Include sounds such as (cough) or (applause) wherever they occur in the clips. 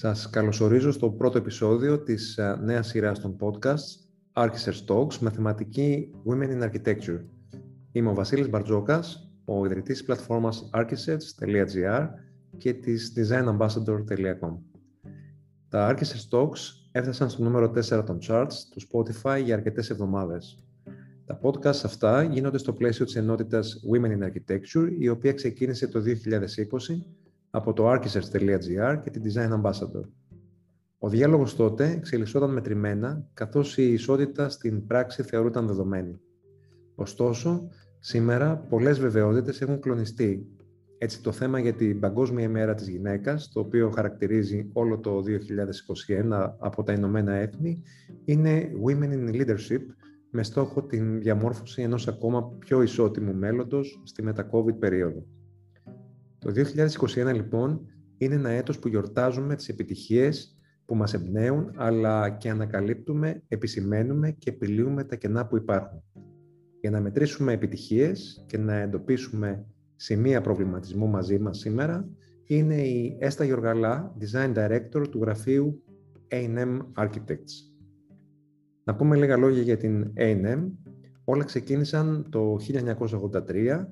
Σας καλωσορίζω στο πρώτο επεισόδιο της ε, νέας σειράς των podcasts Architects Talks με θεματική Women in Architecture. Είμαι ο Βασίλης Μπαρτζόκας, ο ιδρυτής της πλατφόρμας architects.gr και της designambassador.com. Τα Architects Talks έφτασαν στο νούμερο 4 των charts του Spotify για αρκετές εβδομάδες. Τα podcast αυτά γίνονται στο πλαίσιο της ενότητας Women in Architecture, η οποία ξεκίνησε το 2020 από το architects.gr και την Design Ambassador. Ο διάλογος τότε εξελισσόταν μετρημένα, καθώς η ισότητα στην πράξη θεωρούταν δεδομένη. Ωστόσο, σήμερα πολλές βεβαιότητες έχουν κλονιστεί. Έτσι, το θέμα για την Παγκόσμια ημέρα της γυναίκας, το οποίο χαρακτηρίζει όλο το 2021 από τα Ηνωμένα Έθνη, είναι Women in Leadership, με στόχο την διαμόρφωση ενός ακόμα πιο ισότιμου μέλλοντος στη μετα-COVID περίοδο. Το 2021 λοιπόν είναι ένα έτος που γιορτάζουμε τις επιτυχίες που μας εμπνέουν, αλλά και ανακαλύπτουμε, επισημαίνουμε και επιλύουμε τα κενά που υπάρχουν. Για να μετρήσουμε επιτυχίες και να εντοπίσουμε σημεία προβληματισμού μαζί μας σήμερα, είναι η Έστα Γιοργαλά, Design Director του γραφείου A&M Architects. Να πούμε λίγα λόγια για την A&M. Όλα ξεκίνησαν το 1983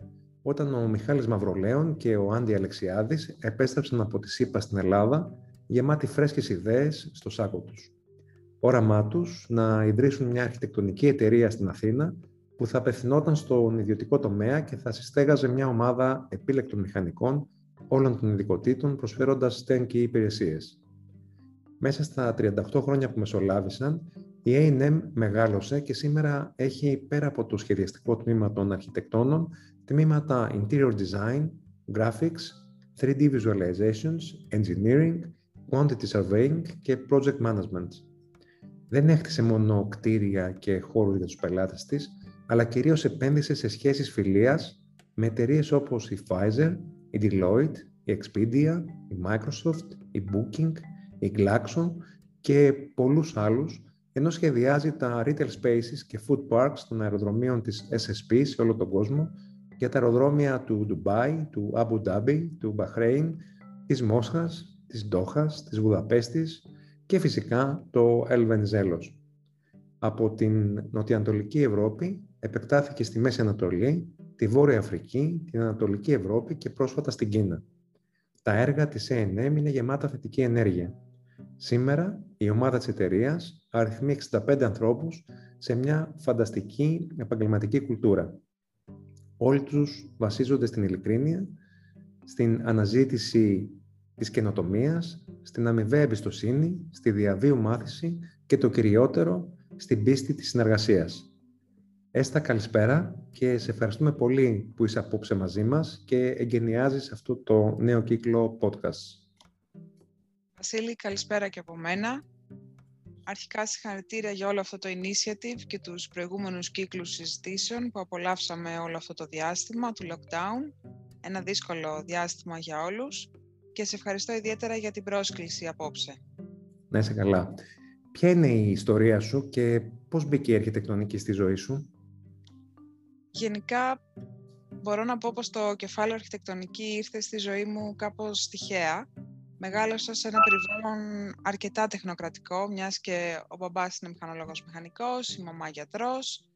όταν ο Μιχάλης Μαυρολέων και ο Άντι Αλεξιάδης επέστρεψαν από τη ΣΥΠΑ στην Ελλάδα γεμάτοι φρέσκες ιδέες στο σάκο τους. Όραμά τους να ιδρύσουν μια αρχιτεκτονική εταιρεία στην Αθήνα που θα απευθυνόταν στον ιδιωτικό τομέα και θα συστέγαζε μια ομάδα επίλεκτων μηχανικών όλων των ειδικοτήτων προσφέροντας στέγκοι υπηρεσίες. Μέσα στα 38 χρόνια που μεσολάβησαν, η A&M μεγάλωσε και σήμερα έχει πέρα από το σχεδιαστικό τμήμα των αρχιτεκτόνων τμήματα Interior Design, Graphics, 3D Visualizations, Engineering, Quantity Surveying και Project Management. Δεν έχτισε μόνο κτίρια και χώρους για τους πελάτες της, αλλά κυρίως επένδυσε σε σχέσεις φιλίας με εταιρείες όπως η Pfizer, η Deloitte, η Expedia, η Microsoft, η Booking, η Glaxo και πολλούς άλλους, ενώ σχεδιάζει τα retail spaces και food parks των αεροδρομίων της SSP σε όλο τον κόσμο για τα αεροδρόμια του Ντουμπάι, του Αμπου Ντάμπι, του Μπαχρέιν, της Μόσχας, της Ντόχας, της Βουδαπέστης και φυσικά το Ελβενζέλος. Από την νοτιοανατολική Ευρώπη επεκτάθηκε στη Μέση Ανατολή, τη Βόρεια Αφρική, την Ανατολική Ευρώπη και πρόσφατα στην Κίνα. Τα έργα της ΕΕΝΕΜ είναι γεμάτα θετική ενέργεια. Σήμερα η ομάδα της εταιρείας αριθμεί 65 ανθρώπους σε μια φανταστική επαγγελματική κουλτούρα. Όλοι τους βασίζονται στην ειλικρίνεια, στην αναζήτηση της καινοτομίας, στην αμοιβαία εμπιστοσύνη, στη διαβίου μάθηση και το κυριότερο, στην πίστη της συνεργασίας. Έστα καλησπέρα και σε ευχαριστούμε πολύ που είσαι απόψε μαζί μας και εγκαινιάζεις αυτό το νέο κύκλο podcast. Βασίλη, καλησπέρα και από μένα. Αρχικά συγχαρητήρια για όλο αυτό το initiative και τους προηγούμενους κύκλους συζητήσεων που απολαύσαμε όλο αυτό το διάστημα του lockdown. Ένα δύσκολο διάστημα για όλους και σε ευχαριστώ ιδιαίτερα για την πρόσκληση απόψε. Να είσαι καλά. Ποια είναι η ιστορία σου και πώς μπήκε η αρχιτεκτονική στη ζωή σου; Γενικά μπορώ να πω πως το κεφάλαιο αρχιτεκτονική ήρθε στη ζωή μου κάπως τυχαία Μεγάλωσα σε ένα περιβάλλον αρκετά τεχνοκρατικό, μιας και ο μπαμπάς είναι μηχανολόγος μηχανικός, η μαμά γιατρός.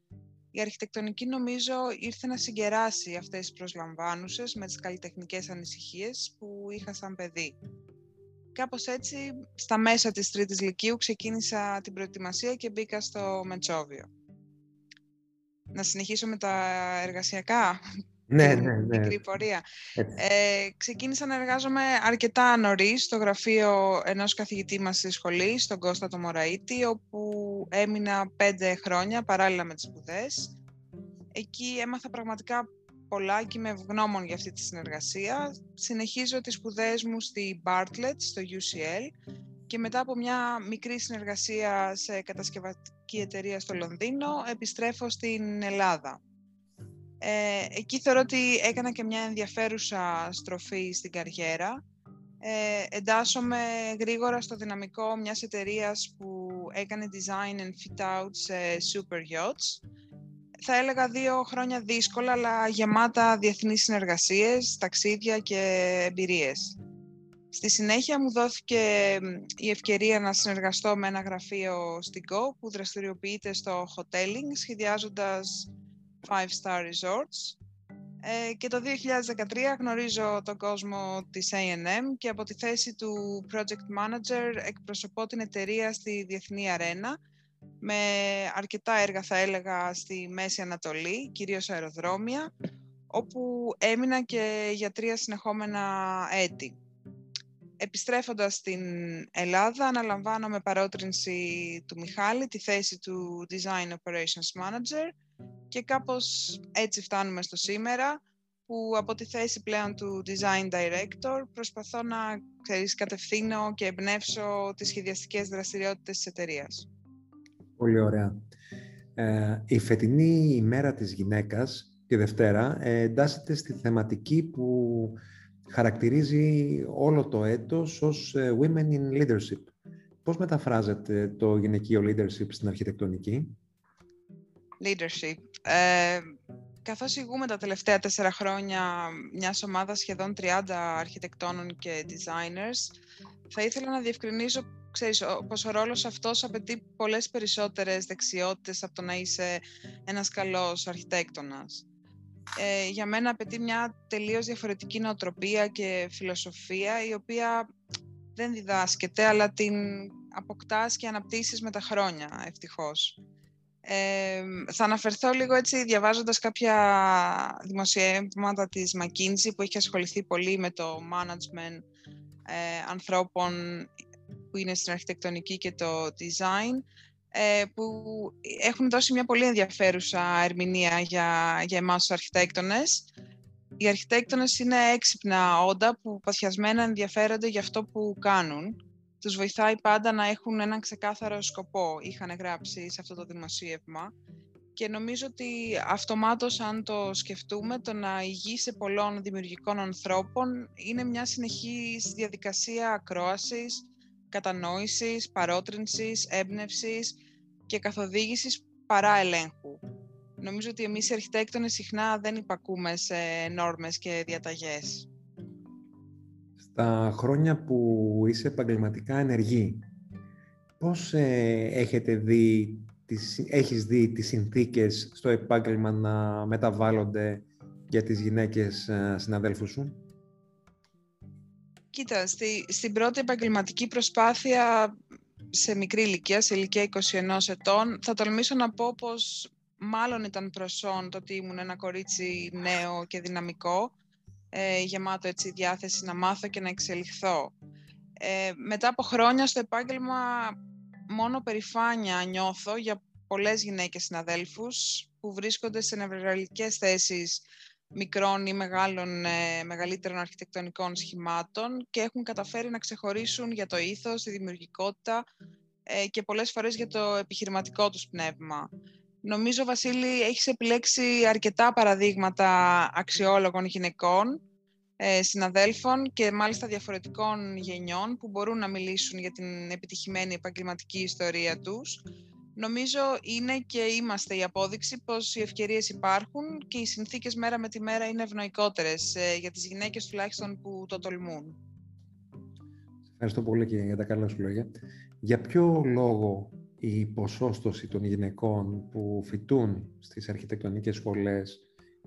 Η αρχιτεκτονική νομίζω ήρθε να συγκεράσει αυτές τις προσλαμβάνουσες με τις καλλιτεχνικές ανησυχίες που είχα σαν παιδί. Κάπως έτσι, στα μέσα της τρίτης λυκείου ξεκίνησα την προετοιμασία και μπήκα στο Μετσόβιο. Να συνεχίσω με τα εργασιακά; Ναι, ναι, ναι. μικρή πορεία. Ε, ξεκίνησα να εργάζομαι αρκετά νωρίς στο γραφείο ενός καθηγητή μας στη σχολή, στον Κώστα το Μωραήτη, όπου έμεινα πέντε χρόνια παράλληλα με τις σπουδές. Εκεί έμαθα πραγματικά πολλά και είμαι ευγνώμων για αυτή τη συνεργασία. Συνεχίζω τις σπουδές μου στη Bartlett, στο UCL και μετά από μια μικρή συνεργασία σε κατασκευατική εταιρεία στο Λονδίνο επιστρέφω στην Ελλάδα. Ε, εκεί θεωρώ ότι έκανα και μια ενδιαφέρουσα στροφή στην καριέρα. Ε, εντάσσομαι γρήγορα στο δυναμικό μιας εταιρείας που έκανε design and fit out σε super yachts. Θα έλεγα δύο χρόνια δύσκολα, αλλά γεμάτα διεθνείς συνεργασίες, ταξίδια και εμπειρίες. Στη συνέχεια μου δόθηκε η ευκαιρία να συνεργαστώ με ένα γραφείο στην Go που δραστηριοποιείται στο hoteling σχεδιάζοντας 5-star resorts ε, και το 2013 γνωρίζω τον κόσμο της A&M και από τη θέση του Project Manager εκπροσωπώ την εταιρεία στη Διεθνή Αρένα με αρκετά έργα θα έλεγα στη Μέση Ανατολή, κυρίως αεροδρόμια, όπου έμεινα και για τρία συνεχόμενα έτη. Επιστρέφοντας στην Ελλάδα, αναλαμβάνω με παρότρινση του Μιχάλη τη θέση του Design Operations Manager και κάπως έτσι φτάνουμε στο σήμερα, που από τη θέση πλέον του Design Director προσπαθώ να ξέρεις, κατευθύνω και εμπνεύσω τις σχεδιαστικές δραστηριότητες της εταιρείας. Πολύ ωραία. Ε, η φετινή ημέρα της γυναίκας, τη Δευτέρα, ε, εντάσσεται στη θεματική που χαρακτηρίζει όλο το έτος ως ε, Women in Leadership. Πώς μεταφράζεται το γυναικείο leadership στην αρχιτεκτονική; Leadership. Ε, καθώς ηγούμε τα τελευταία τέσσερα χρόνια μιας ομάδας σχεδόν 30 αρχιτεκτόνων και designers, θα ήθελα να διευκρινίσω ξέρεις, πως ο ρόλος αυτός απαιτεί πολλές περισσότερες δεξιότητες από το να είσαι ένας καλός αρχιτέκτονας. Ε, για μένα απαιτεί μια τελείως διαφορετική νοοτροπία και φιλοσοφία, η οποία δεν διδάσκεται, αλλά την αποκτάς και αναπτύσσεις με τα χρόνια, ευτυχώς. Ε, θα αναφερθώ λίγο έτσι διαβάζοντας κάποια δημοσιεύματα της McKinsey που έχει ασχοληθεί πολύ με το management ε, ανθρώπων που είναι στην αρχιτεκτονική και το design ε, που έχουν δώσει μια πολύ ενδιαφέρουσα ερμηνεία για, για εμάς τους αρχιτέκτονες. Οι αρχιτέκτονες είναι έξυπνα όντα που παθιασμένα ενδιαφέρονται για αυτό που κάνουν. Τους βοηθάει πάντα να έχουν έναν ξεκάθαρο σκοπό, είχαν γράψει σε αυτό το δημοσίευμα. Και νομίζω ότι αυτομάτως αν το σκεφτούμε, το να ηγεί σε πολλών δημιουργικών ανθρώπων είναι μια συνεχής διαδικασία ακρόασης, κατανόησης, παρότρινσης, έμπνευσης και καθοδήγησης παρά ελέγχου. Νομίζω ότι εμείς οι αρχιτέκτονες συχνά δεν υπακούμε σε νόρμες και διαταγές. Στα χρόνια που είσαι επαγγελματικά ενεργή, πώς ε, έχετε δει, τις, έχεις δει τις συνθήκες στο επάγγελμα να μεταβάλλονται για τις γυναίκες ε, συναδέλφους σου; Κοίτα, στη, στην πρώτη επαγγελματική προσπάθεια σε μικρή ηλικία, σε ηλικία 21 ετών, θα τολμήσω να πω πως μάλλον ήταν προσόν το ότι ήμουν ένα κορίτσι νέο και δυναμικό, ε, γεμάτο έτσι διάθεση να μάθω και να εξελιχθώ. Ε, μετά από χρόνια στο επάγγελμα μόνο περηφάνεια νιώθω για πολλές γυναίκες συναδέλφους που βρίσκονται σε νευραλικές θέσεις μικρών ή μεγάλων, ε, μεγαλύτερων αρχιτεκτονικών σχημάτων και έχουν καταφέρει να ξεχωρίσουν για το ήθος, τη δημιουργικότητα ε, και πολλές φορές για το επιχειρηματικό τους πνεύμα. Νομίζω, Βασίλη, έχεις επιλέξει αρκετά παραδείγματα αξιόλογων γυναικών, ε, συναδέλφων και μάλιστα διαφορετικών γενιών που μπορούν να μιλήσουν για την επιτυχημένη επαγγελματική ιστορία τους Νομίζω είναι και είμαστε η απόδειξη πως οι ευκαιρίες υπάρχουν και οι συνθήκες μέρα με τη μέρα είναι ευνοϊκότερες ε, για τις γυναίκες τουλάχιστον που το τολμούν. Ευχαριστώ πολύ και για τα καλά σου λόγια. Για ποιο λόγο η ποσόστοση των γυναικών που φοιτούν στις αρχιτεκτονικές σχολές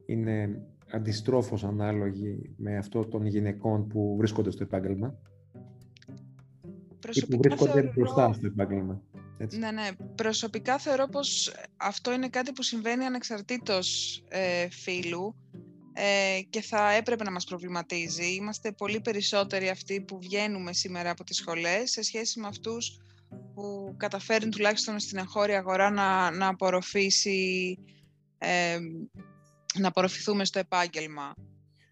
είναι αντιστρόφως ανάλογη με αυτό των γυναικών που βρίσκονται στο επάγγελμα ή που βρίσκονται μπροστά στο επάγγελμα. Ναι, ναι. Προσωπικά θεωρώ πως αυτό είναι κάτι που συμβαίνει ανεξαρτήτως ε, φύλου ε, και θα έπρεπε να μας προβληματίζει. Είμαστε πολύ περισσότεροι αυτοί που βγαίνουμε σήμερα από τις σχολές σε σχέση με αυτούς που καταφέρουν τουλάχιστον στην εγχώρια αγορά να, να απορροφήσει ε, να απορροφηθούμε στο επάγγελμα.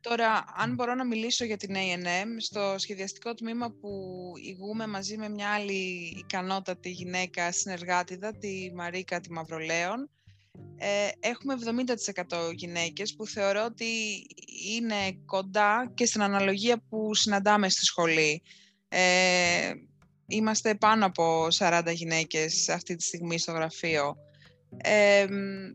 Τώρα, αν μπορώ να μιλήσω για την A&M, στο σχεδιαστικό τμήμα που ηγούμε μαζί με μια άλλη ικανότατη γυναίκα συνεργάτηδα, τη Μαρίκα τη Μαυρολέων, ε, έχουμε 70% γυναίκες που θεωρώ ότι είναι κοντά και στην αναλογία που συναντάμε στη σχολή. Ε, είμαστε πάνω από 40 γυναίκες αυτή τη στιγμή στο γραφείο. Ε,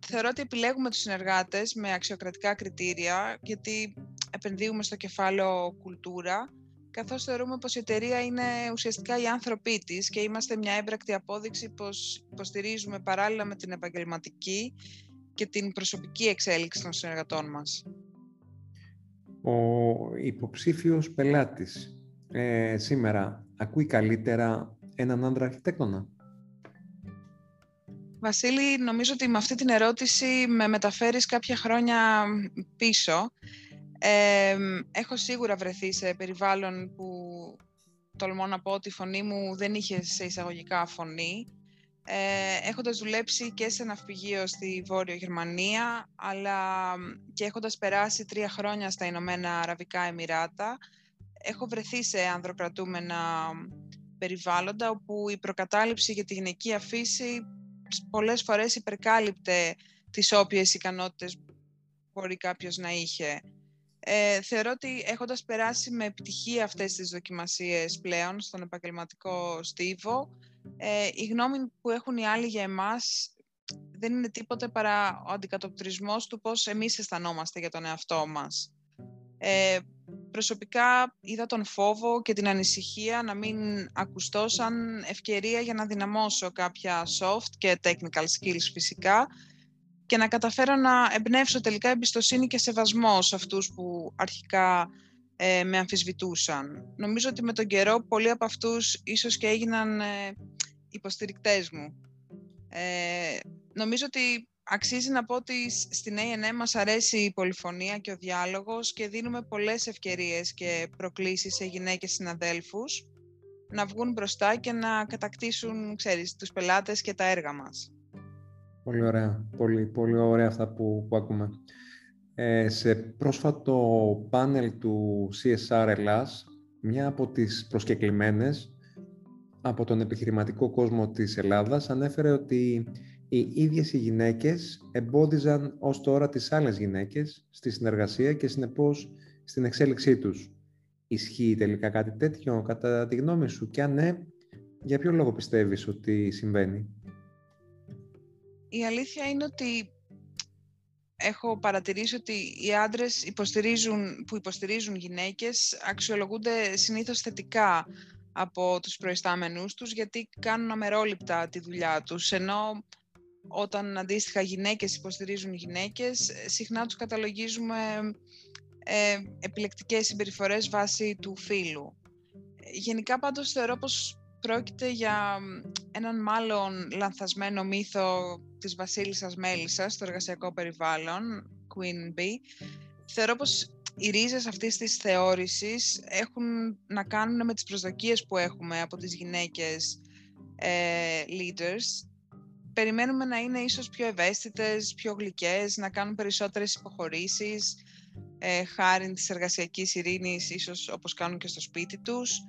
θεωρώ ότι επιλέγουμε τους συνεργάτες με αξιοκρατικά κριτήρια, γιατί επενδύουμε στο κεφάλαιο κουλτούρα, καθώς θεωρούμε πως η εταιρεία είναι ουσιαστικά οι άνθρωποι της και είμαστε μια έμπρακτη απόδειξη πως υποστηρίζουμε παράλληλα με την επαγγελματική και την προσωπική εξέλιξη των συνεργατών μας. Ο υποψήφιος πελάτης ε, σήμερα ακούει καλύτερα έναν άντρα αρχιτέκτονα. Βασίλη, νομίζω ότι με αυτή την ερώτηση με μεταφέρεις κάποια χρόνια πίσω. Ε, έχω σίγουρα βρεθεί σε περιβάλλον που τολμώ να πω ότι η φωνή μου δεν είχε σε εισαγωγικά φωνή. Ε, έχοντας δουλέψει και σε ναυπηγείο στη Βόρεια Γερμανία, αλλά και έχοντας περάσει τρία χρόνια στα Ηνωμένα Αραβικά Εμμυράτα, έχω βρεθεί σε ανδροκρατούμενα περιβάλλοντα, όπου η προκατάληψη για τη γυναικεία φύση πολλές φορές υπερκάλυπτε τις όποιες ικανότητες μπορεί κάποιος να είχε. Ε, θεωρώ ότι έχοντας περάσει με επιτυχία αυτές τις δοκιμασίες πλέον στον επαγγελματικό στίβο, ε, η γνώμη που έχουν οι άλλοι για εμάς δεν είναι τίποτε παρά ο αντικατοπτρισμός του πώς εμείς αισθανόμαστε για τον εαυτό μας. Ε, προσωπικά είδα τον φόβο και την ανησυχία να μην ακουστώ σαν ευκαιρία για να δυναμώσω κάποια soft και technical skills φυσικά και να καταφέρω να εμπνεύσω τελικά εμπιστοσύνη και σεβασμό σε αυτούς που αρχικά ε, με αμφισβητούσαν. Νομίζω ότι με τον καιρό πολλοί από αυτούς ίσως και έγιναν ε, υποστηρικτές μου. Ε, νομίζω ότι αξίζει να πω ότι στην A&M μας αρέσει η πολυφωνία και ο διάλογος και δίνουμε πολλές ευκαιρίες και προκλήσεις σε γυναίκες συναδέλφους να βγουν μπροστά και να κατακτήσουν, ξέρεις, τους πελάτες και τα έργα μας. Πολύ ωραία. Πολύ, πολύ ωραία αυτά που, που ακούμε. Ε, σε πρόσφατο πάνελ του CSR Ελλάς, μια από τις προσκεκλημένες από τον επιχειρηματικό κόσμο της Ελλάδας ανέφερε ότι οι ίδιες οι γυναίκες εμπόδιζαν ως τώρα τις άλλες γυναίκες στη συνεργασία και συνεπώς στην εξέλιξή τους. Ισχύει τελικά κάτι τέτοιο κατά τη γνώμη σου; Και αν ναι, για ποιο λόγο πιστεύεις ότι συμβαίνει; Η αλήθεια είναι ότι έχω παρατηρήσει ότι οι άντρες υποστηρίζουν, που υποστηρίζουν γυναίκες αξιολογούνται συνήθως θετικά από τους προϊστάμενούς τους γιατί κάνουν αμερόληπτα τη δουλειά τους, ενώ όταν αντίστοιχα γυναίκες υποστηρίζουν γυναίκες, συχνά τους καταλογίζουμε ε, επιλεκτικές συμπεριφορές βάσει του φύλου. Γενικά πάντως θεωρώ πως πρόκειται για έναν μάλλον λανθασμένο μύθο της βασίλισσας Μέλισσας στο εργασιακό περιβάλλον, Queen Bee. Θεωρώ πως οι ρίζες αυτής της θεώρησης έχουν να κάνουν με τις προσδοκίες που έχουμε από τις γυναίκες ε, leaders περιμένουμε να είναι ίσως πιο ευαίσθητες, πιο γλυκές, να κάνουν περισσότερες υποχωρήσεις, ε, χάρη της εργασιακής ειρήνης, ίσως όπως κάνουν και στο σπίτι τους.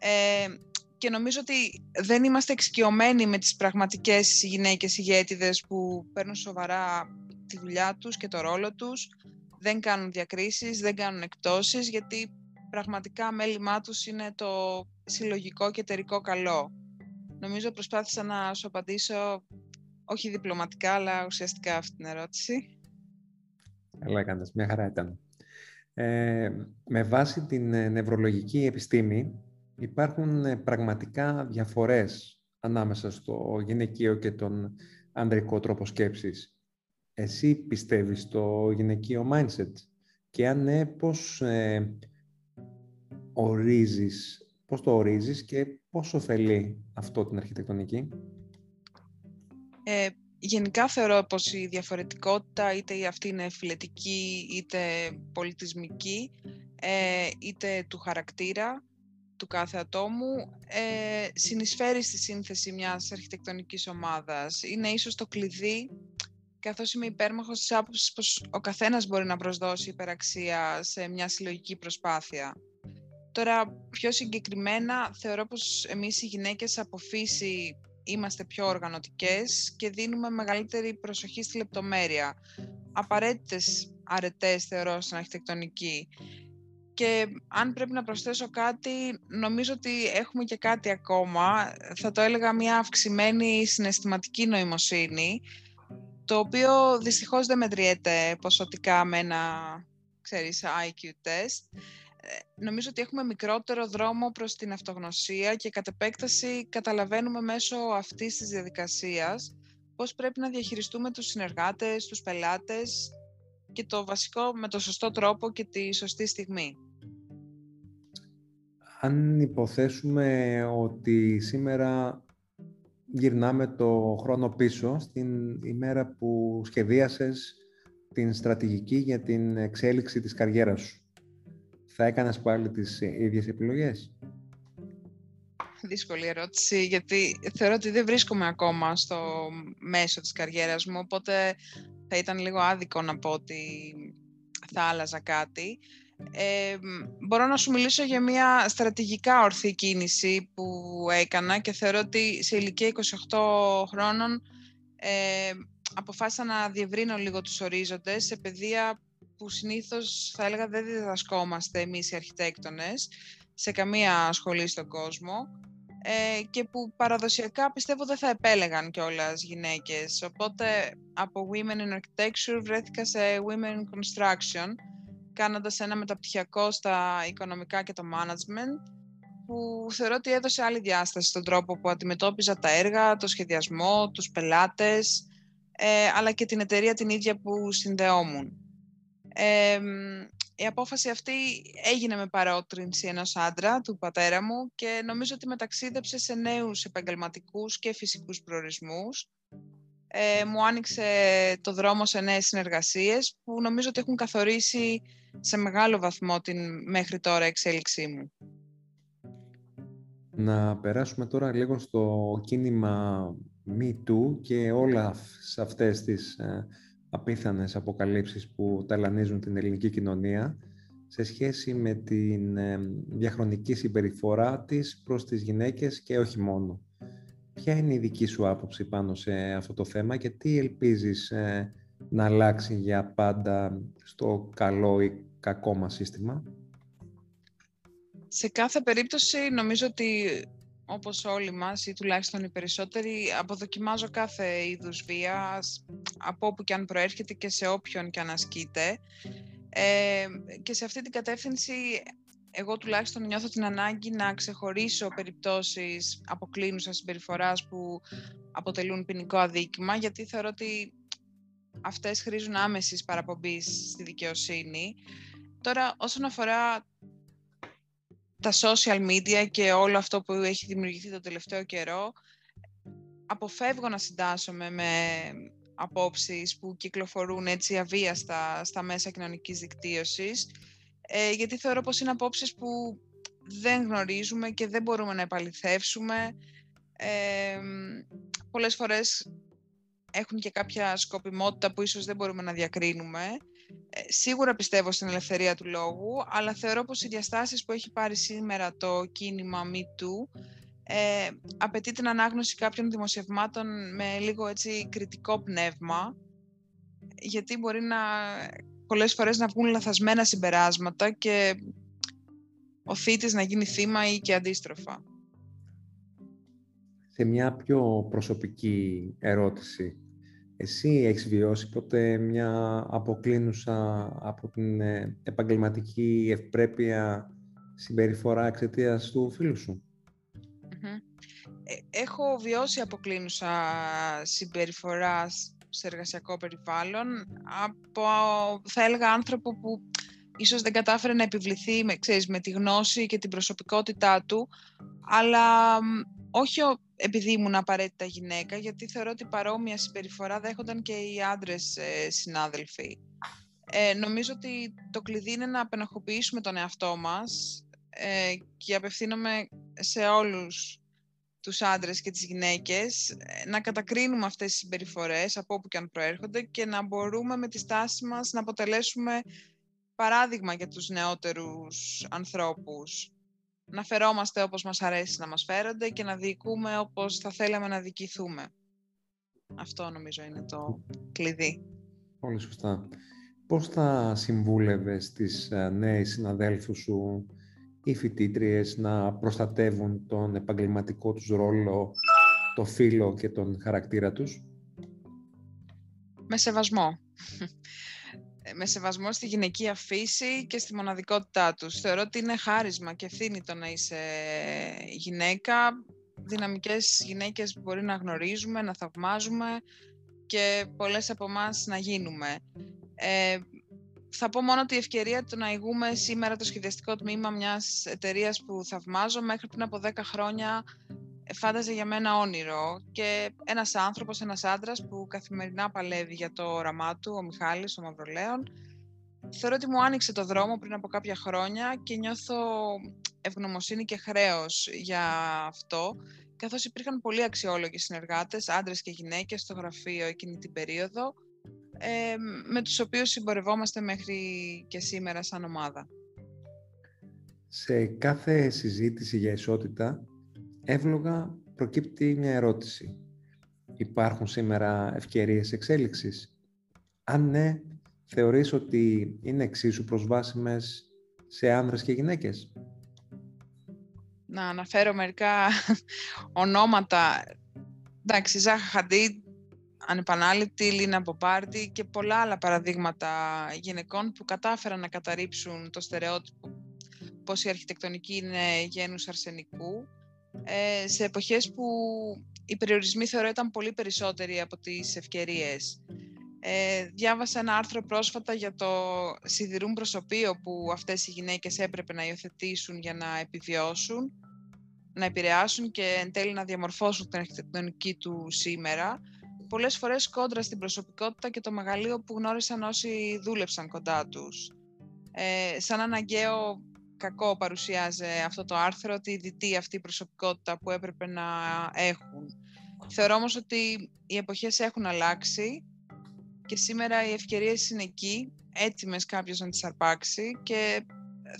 Ε, και νομίζω ότι δεν είμαστε εξοικειωμένοι με τις πραγματικές γυναίκες ηγέτιδες που παίρνουν σοβαρά τη δουλειά τους και το ρόλο τους, δεν κάνουν διακρίσεις, δεν κάνουν εκτόσεις, γιατί πραγματικά μέλημά τους είναι το συλλογικό και εταιρικό καλό. Νομίζω προσπάθησα να σου απαντήσω όχι διπλωματικά, αλλά ουσιαστικά αυτή την ερώτηση. Καλά έκανες, μια χαρά ήταν. Ε, με βάση την ε, νευρολογική επιστήμη υπάρχουν ε, πραγματικά διαφορές ανάμεσα στο γυναικείο και τον ανδρικό τρόπο σκέψης. Εσύ πιστεύεις στο γυναικείο mindset; Και αν ναι, πώς ε, ορίζεις, πώς το ορίζεις και πώς ωφελεί αυτό την αρχιτεκτονική; Ε, γενικά θεωρώ πως η διαφορετικότητα είτε αυτή είναι φιλετική είτε πολιτισμική ε, είτε του χαρακτήρα του κάθε ατόμου ε, συνεισφέρει στη σύνθεση μιας αρχιτεκτονικής ομάδας. Είναι ίσως το κλειδί καθώς είμαι υπέρμαχος της άποψης πως ο καθένας μπορεί να προσδώσει υπεραξία σε μια συλλογική προσπάθεια. Τώρα, πιο συγκεκριμένα, θεωρώ πως εμείς οι γυναίκες από φύση είμαστε πιο οργανωτικές και δίνουμε μεγαλύτερη προσοχή στη λεπτομέρεια. Απαραίτητες αρετές θεωρώ στην αρχιτεκτονική. Και αν πρέπει να προσθέσω κάτι, νομίζω ότι έχουμε και κάτι ακόμα. Θα το έλεγα μια αυξημένη συναισθηματική νοημοσύνη, το οποίο δυστυχώς δεν μετριέται ποσοτικά με ένα, ξέρεις, IQ test. Ε, νομίζω ότι έχουμε μικρότερο δρόμο προς την αυτογνωσία και κατ' επέκταση καταλαβαίνουμε μέσω αυτής της διαδικασίας πώς πρέπει να διαχειριστούμε τους συνεργάτες, τους πελάτες και το βασικό με το σωστό τρόπο και τη σωστή στιγμή. Αν υποθέσουμε ότι σήμερα γυρνάμε το χρόνο πίσω στην ημέρα που σχεδίασες την στρατηγική για την εξέλιξη της καριέρας σου. Θα έκανες πάλι τις ίδιες επιλογές; Δύσκολη ερώτηση, γιατί θεωρώ ότι δεν βρίσκομαι ακόμα στο μέσο της καριέρας μου, οπότε θα ήταν λίγο άδικο να πω ότι θα άλλαζα κάτι. Ε, μπορώ να σου μιλήσω για μια στρατηγικά ορθή κίνηση που έκανα και θεωρώ ότι σε ηλικία 28 χρόνων ε, αποφάσισα να διευρύνω λίγο τους ορίζοντες σε παιδεία που συνήθως θα έλεγα δεν διδασκόμαστε εμείς οι αρχιτέκτονες σε καμία σχολή στον κόσμο ε, και που παραδοσιακά πιστεύω δεν θα επέλεγαν κιόλας γυναίκες. Οπότε από Women in Architecture βρέθηκα σε Women in Construction κάνοντας ένα μεταπτυχιακό στα οικονομικά και το management που θεωρώ ότι έδωσε άλλη διάσταση στον τρόπο που αντιμετώπιζα τα έργα, το σχεδιασμό, τους πελάτες, ε, αλλά και την εταιρεία την ίδια που συνδεόμουν. Ε, η απόφαση αυτή έγινε με παρότρινση ενός άντρα, του πατέρα μου, και νομίζω ότι μεταξίδεψε σε νέους επαγγελματικούς και φυσικούς προορισμούς. Ε, μου άνοιξε το δρόμο σε νέες συνεργασίες που νομίζω ότι έχουν καθορίσει σε μεγάλο βαθμό την μέχρι τώρα εξέλιξή μου. Να περάσουμε τώρα λίγο στο κίνημα Me Too και όλα σε αυτές τις ε, απίθανες αποκαλύψεις που ταλανίζουν την ελληνική κοινωνία σε σχέση με την ε, διαχρονική συμπεριφορά της προς τις γυναίκες και όχι μόνο. Ποια είναι η δική σου άποψη πάνω σε αυτό το θέμα και τι ελπίζεις ε, να αλλάξει για πάντα στο καλό ή κακό μας σύστημα; Σε κάθε περίπτωση νομίζω ότι όπως όλοι μας ή τουλάχιστον οι περισσότεροι αποδοκιμάζω κάθε είδους βίας από όπου και αν προέρχεται και σε όποιον και αν ασκείται ε, και σε αυτή την κατεύθυνση εγώ τουλάχιστον νιώθω την ανάγκη να ξεχωρίσω περιπτώσεις αποκλίνουσας συμπεριφοράς που αποτελούν ποινικό αδίκημα γιατί θεωρώ ότι αυτές χρήζουν άμεσης παραπομπής στη δικαιοσύνη. Τώρα όσον αφορά τα social media και όλο αυτό που έχει δημιουργηθεί το τελευταίο καιρό, αποφεύγω να συντάσσομαι με απόψεις που κυκλοφορούν έτσι αβίαστα στα μέσα κοινωνικής δικτύωσης, ε, γιατί θεωρώ πως είναι απόψεις που δεν γνωρίζουμε και δεν μπορούμε να επαληθεύσουμε. Ε, πολλές φορές έχουν και κάποια σκοπιμότητα που ίσως δεν μπορούμε να διακρίνουμε ε, σίγουρα πιστεύω στην ελευθερία του λόγου, αλλά θεωρώ πως οι διαστάσεις που έχει πάρει σήμερα το κίνημα MeToo ε, απαιτεί την ανάγνωση κάποιων δημοσιευμάτων με λίγο έτσι κριτικό πνεύμα, γιατί μπορεί να πολλές φορές να βγουν λαθασμένα συμπεράσματα και ο θήτης να γίνει θύμα ή και αντίστροφα. Σε μια πιο προσωπική ερώτηση, εσύ έχεις βιώσει ποτέ μια αποκλίνουσα από την ε, επαγγελματική ευπρέπεια συμπεριφορά εξαιτίας του φίλου σου; Ε, έχω βιώσει αποκλίνουσα συμπεριφορά σε εργασιακό περιβάλλον από, θα έλεγα, άνθρωπο που ίσως δεν κατάφερε να επιβληθεί με, ξέρεις, με τη γνώση και την προσωπικότητά του, αλλά όχι επειδή ήμουν απαραίτητα γυναίκα, γιατί θεωρώ ότι παρόμοια συμπεριφορά δέχονταν και οι άντρες ε, συνάδελφοι. Ε, νομίζω ότι το κλειδί είναι να απενοχοποιήσουμε τον εαυτό μας ε, και απευθύνομαι σε όλους τους άντρες και τις γυναίκες ε, να κατακρίνουμε αυτές τις συμπεριφορές από όπου και αν προέρχονται και να μπορούμε με τη στάση μας να αποτελέσουμε παράδειγμα για τους νεότερους ανθρώπους να φερόμαστε όπως μας αρέσει να μας φέρονται και να διοικούμε όπως θα θέλαμε να διοικηθούμε. Αυτό νομίζω είναι το κλειδί. Πολύ σωστά. Πώς θα συμβούλευες τις ε, νέες συναδέλφους σου ή φοιτήτριες να προστατεύουν τον επαγγελματικό τους ρόλο, το φίλο και τον χαρακτήρα τους; Με σεβασμό. Με σεβασμό στη γυναικεία φύση και στη μοναδικότητά τους. Θεωρώ ότι είναι χάρισμα και ευθύνη το να είσαι γυναίκα. Δυναμικές γυναίκες μπορεί να γνωρίζουμε, να θαυμάζουμε και πολλές από εμάς να γίνουμε. Ε, θα πω μόνο ότι η ευκαιρία του να ηγούμε σήμερα το σχεδιαστικό τμήμα μιας εταιρείας που θαυμάζω μέχρι πριν από 10 χρόνια φάνταζε για μένα όνειρο και ένας άνθρωπος, ένας άντρας που καθημερινά παλεύει για το όραμά του, ο Μιχάλης, ο Μαυρολέων, θεωρώ ότι μου άνοιξε το δρόμο πριν από κάποια χρόνια και νιώθω ευγνωμοσύνη και χρέος για αυτό, καθώς υπήρχαν πολύ αξιόλογοι συνεργάτες, άντρες και γυναίκες στο γραφείο εκείνη την περίοδο, ε, με τους οποίους συμπορευόμαστε μέχρι και σήμερα σαν ομάδα. Σε κάθε συζήτηση για ισότητα εύλογα προκύπτει μια ερώτηση. Υπάρχουν σήμερα ευκαιρίες εξέλιξης; Αν ναι, θεωρείς ότι είναι εξίσου προσβάσιμες σε άνδρες και γυναίκες; Να αναφέρω μερικά (laughs) ονόματα. Εντάξει, Ζάχα Χαντί, ανεπανάληπτη, Λίνα Μποπάρτη και πολλά άλλα παραδείγματα γυναικών που κατάφεραν να καταρρύψουν το στερεότυπο πως η αρχιτεκτονική είναι γένους αρσενικού ε, σε εποχές που οι περιορισμοί θεωρώ ήταν πολύ περισσότεροι από τις ευκαιρίες. Ε, διάβασα ένα άρθρο πρόσφατα για το σιδηρούν προσωπείο που αυτές οι γυναίκες έπρεπε να υιοθετήσουν για να επιβιώσουν, να επηρεάσουν και εν τέλει να διαμορφώσουν την αρχιτεκτονική του σήμερα. Πολλές φορές κόντρα στην προσωπικότητα και το μεγαλείο που γνώρισαν όσοι δούλεψαν κοντά τους. Ε, σαν αναγκαίο κακό παρουσιάζει αυτό το άρθρο, τη δυτή αυτή η προσωπικότητα που έπρεπε να έχουν. Θεωρώ όμως ότι οι εποχές έχουν αλλάξει και σήμερα οι ευκαιρίες είναι εκεί, έτοιμες κάποιος να τις αρπάξει και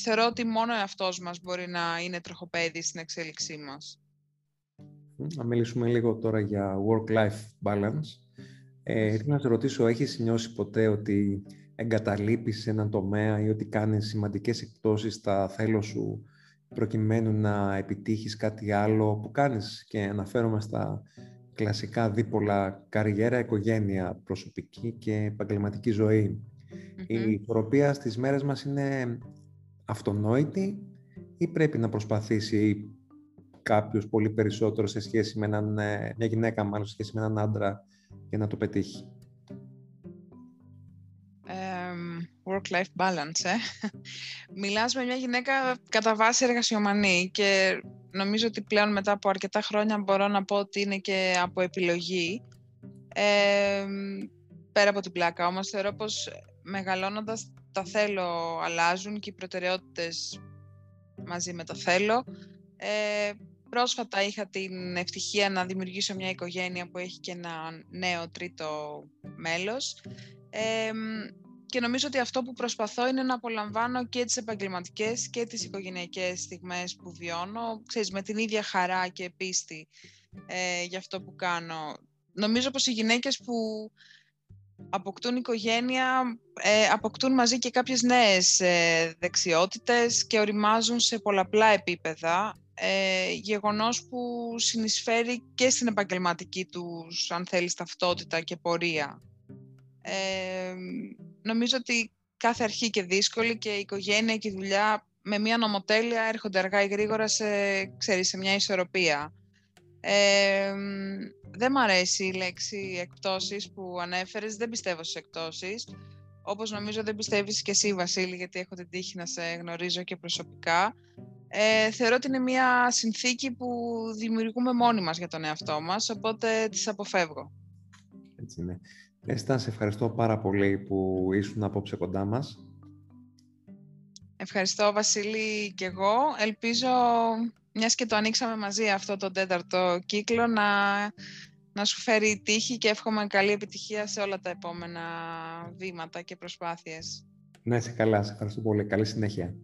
θεωρώ ότι μόνο εαυτός μας μπορεί να είναι τροχοπέδι στην εξέλιξή μας. Να μιλήσουμε λίγο τώρα για work-life balance. Ε, θέλω να σε ρωτήσω, έχεις νιώσει ποτέ ότι εγκαταλείπεις σε έναν τομέα ή ότι κάνεις σημαντικές εκπτώσεις στα θέλω σου προκειμένου να επιτύχεις κάτι άλλο που κάνεις και αναφέρομαι στα κλασικά δίπολα καριέρα, οικογένεια, προσωπική και επαγγελματική Η ισορροπία στις μέρες μας είναι αυτονόητη ή πρέπει να προσπαθήσει κάποιος πολύ περισσότερο σε σχέση με έναν, ε, μια γυναίκα μάλλον σε σχέση με έναν άντρα για να το πετύχει; Work-life balance, ε. (laughs) Μιλάς με μια γυναίκα κατά βάση εργασιομανή και νομίζω ότι πλέον μετά από αρκετά χρόνια μπορώ να πω ότι είναι και από επιλογή. Ε, πέρα από την πλάκα όμως θεωρώ πως μεγαλώνοντας τα θέλω αλλάζουν και οι προτεραιότητες μαζί με το θέλω. Ε, πρόσφατα είχα την ευτυχία να δημιουργήσω μια οικογένεια που έχει και ένα νέο τρίτο μέλος. Ε, και νομίζω ότι αυτό που προσπαθώ είναι να απολαμβάνω και τις επαγγελματικές και τις οικογενειακές στιγμές που βιώνω, ξέρεις, με την ίδια χαρά και πίστη ε, για αυτό που κάνω. Νομίζω πως οι γυναίκες που αποκτούν οικογένεια, ε, αποκτούν μαζί και κάποιες νέες ε, δεξιότητες και οριμάζουν σε πολλαπλά επίπεδα, ε, γεγονός που συνεισφέρει και στην επαγγελματική τους, αν θέλεις, ταυτότητα και πορεία. Ε, νομίζω ότι κάθε αρχή και δύσκολη και η οικογένεια και η δουλειά με μια νομοτέλεια έρχονται αργά ή γρήγορα σε, ξέρεις, σε μια ισορροπία. Ε, δεν μ' αρέσει η λέξη εκπτώσεις που ανέφερες, δεν πιστεύω στις εκπτώσεις. Όπως νομίζω δεν πιστεύεις και εσύ Βασίλη, γιατί έχω την τύχη να σε γνωρίζω και προσωπικά. Ε, θεωρώ ότι είναι μια συνθήκη που δημιουργούμε μόνοι μας για τον εαυτό μας, οπότε τις αποφεύγω. Έτσι είναι. Έστα, σε ευχαριστώ πάρα πολύ που ήσουν απόψε κοντά μας. Ευχαριστώ Βασίλη και εγώ. Ελπίζω, μιας και το ανοίξαμε μαζί αυτό το τέταρτο κύκλο, να, να σου φέρει τύχη και εύχομαι καλή επιτυχία σε όλα τα επόμενα βήματα και προσπάθειες. Να είσαι καλά. Σε ευχαριστώ πολύ. Καλή συνέχεια.